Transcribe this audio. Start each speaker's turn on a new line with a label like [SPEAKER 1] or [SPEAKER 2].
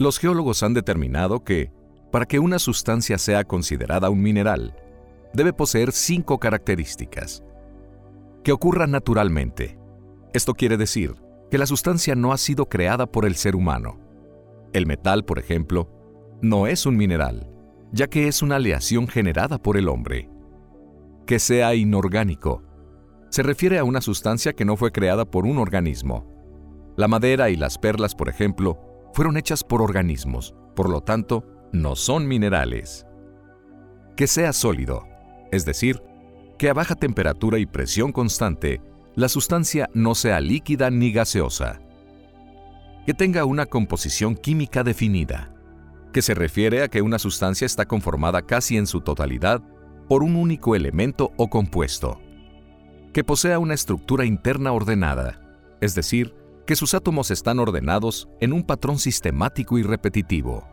[SPEAKER 1] Los geólogos han determinado que, para que una sustancia sea considerada un mineral, debe poseer cinco características. Que ocurra naturalmente. Esto quiere decir que la sustancia no ha sido creada por el ser humano. El metal, por ejemplo, no es un mineral, ya que es una aleación generada por el hombre. Que sea inorgánico. Se refiere a una sustancia que no fue creada por un organismo. La madera y las perlas, por ejemplo, fueron hechas por organismos, por lo tanto, no son minerales. Que sea sólido, es decir, que a baja temperatura y presión constante, la sustancia no sea líquida ni gaseosa. Que tenga una composición química definida, que se refiere a que una sustancia está conformada casi en su totalidad por un único elemento o compuesto. Que posea una estructura interna ordenada, es decir, que sus átomos están ordenados en un patrón sistemático y repetitivo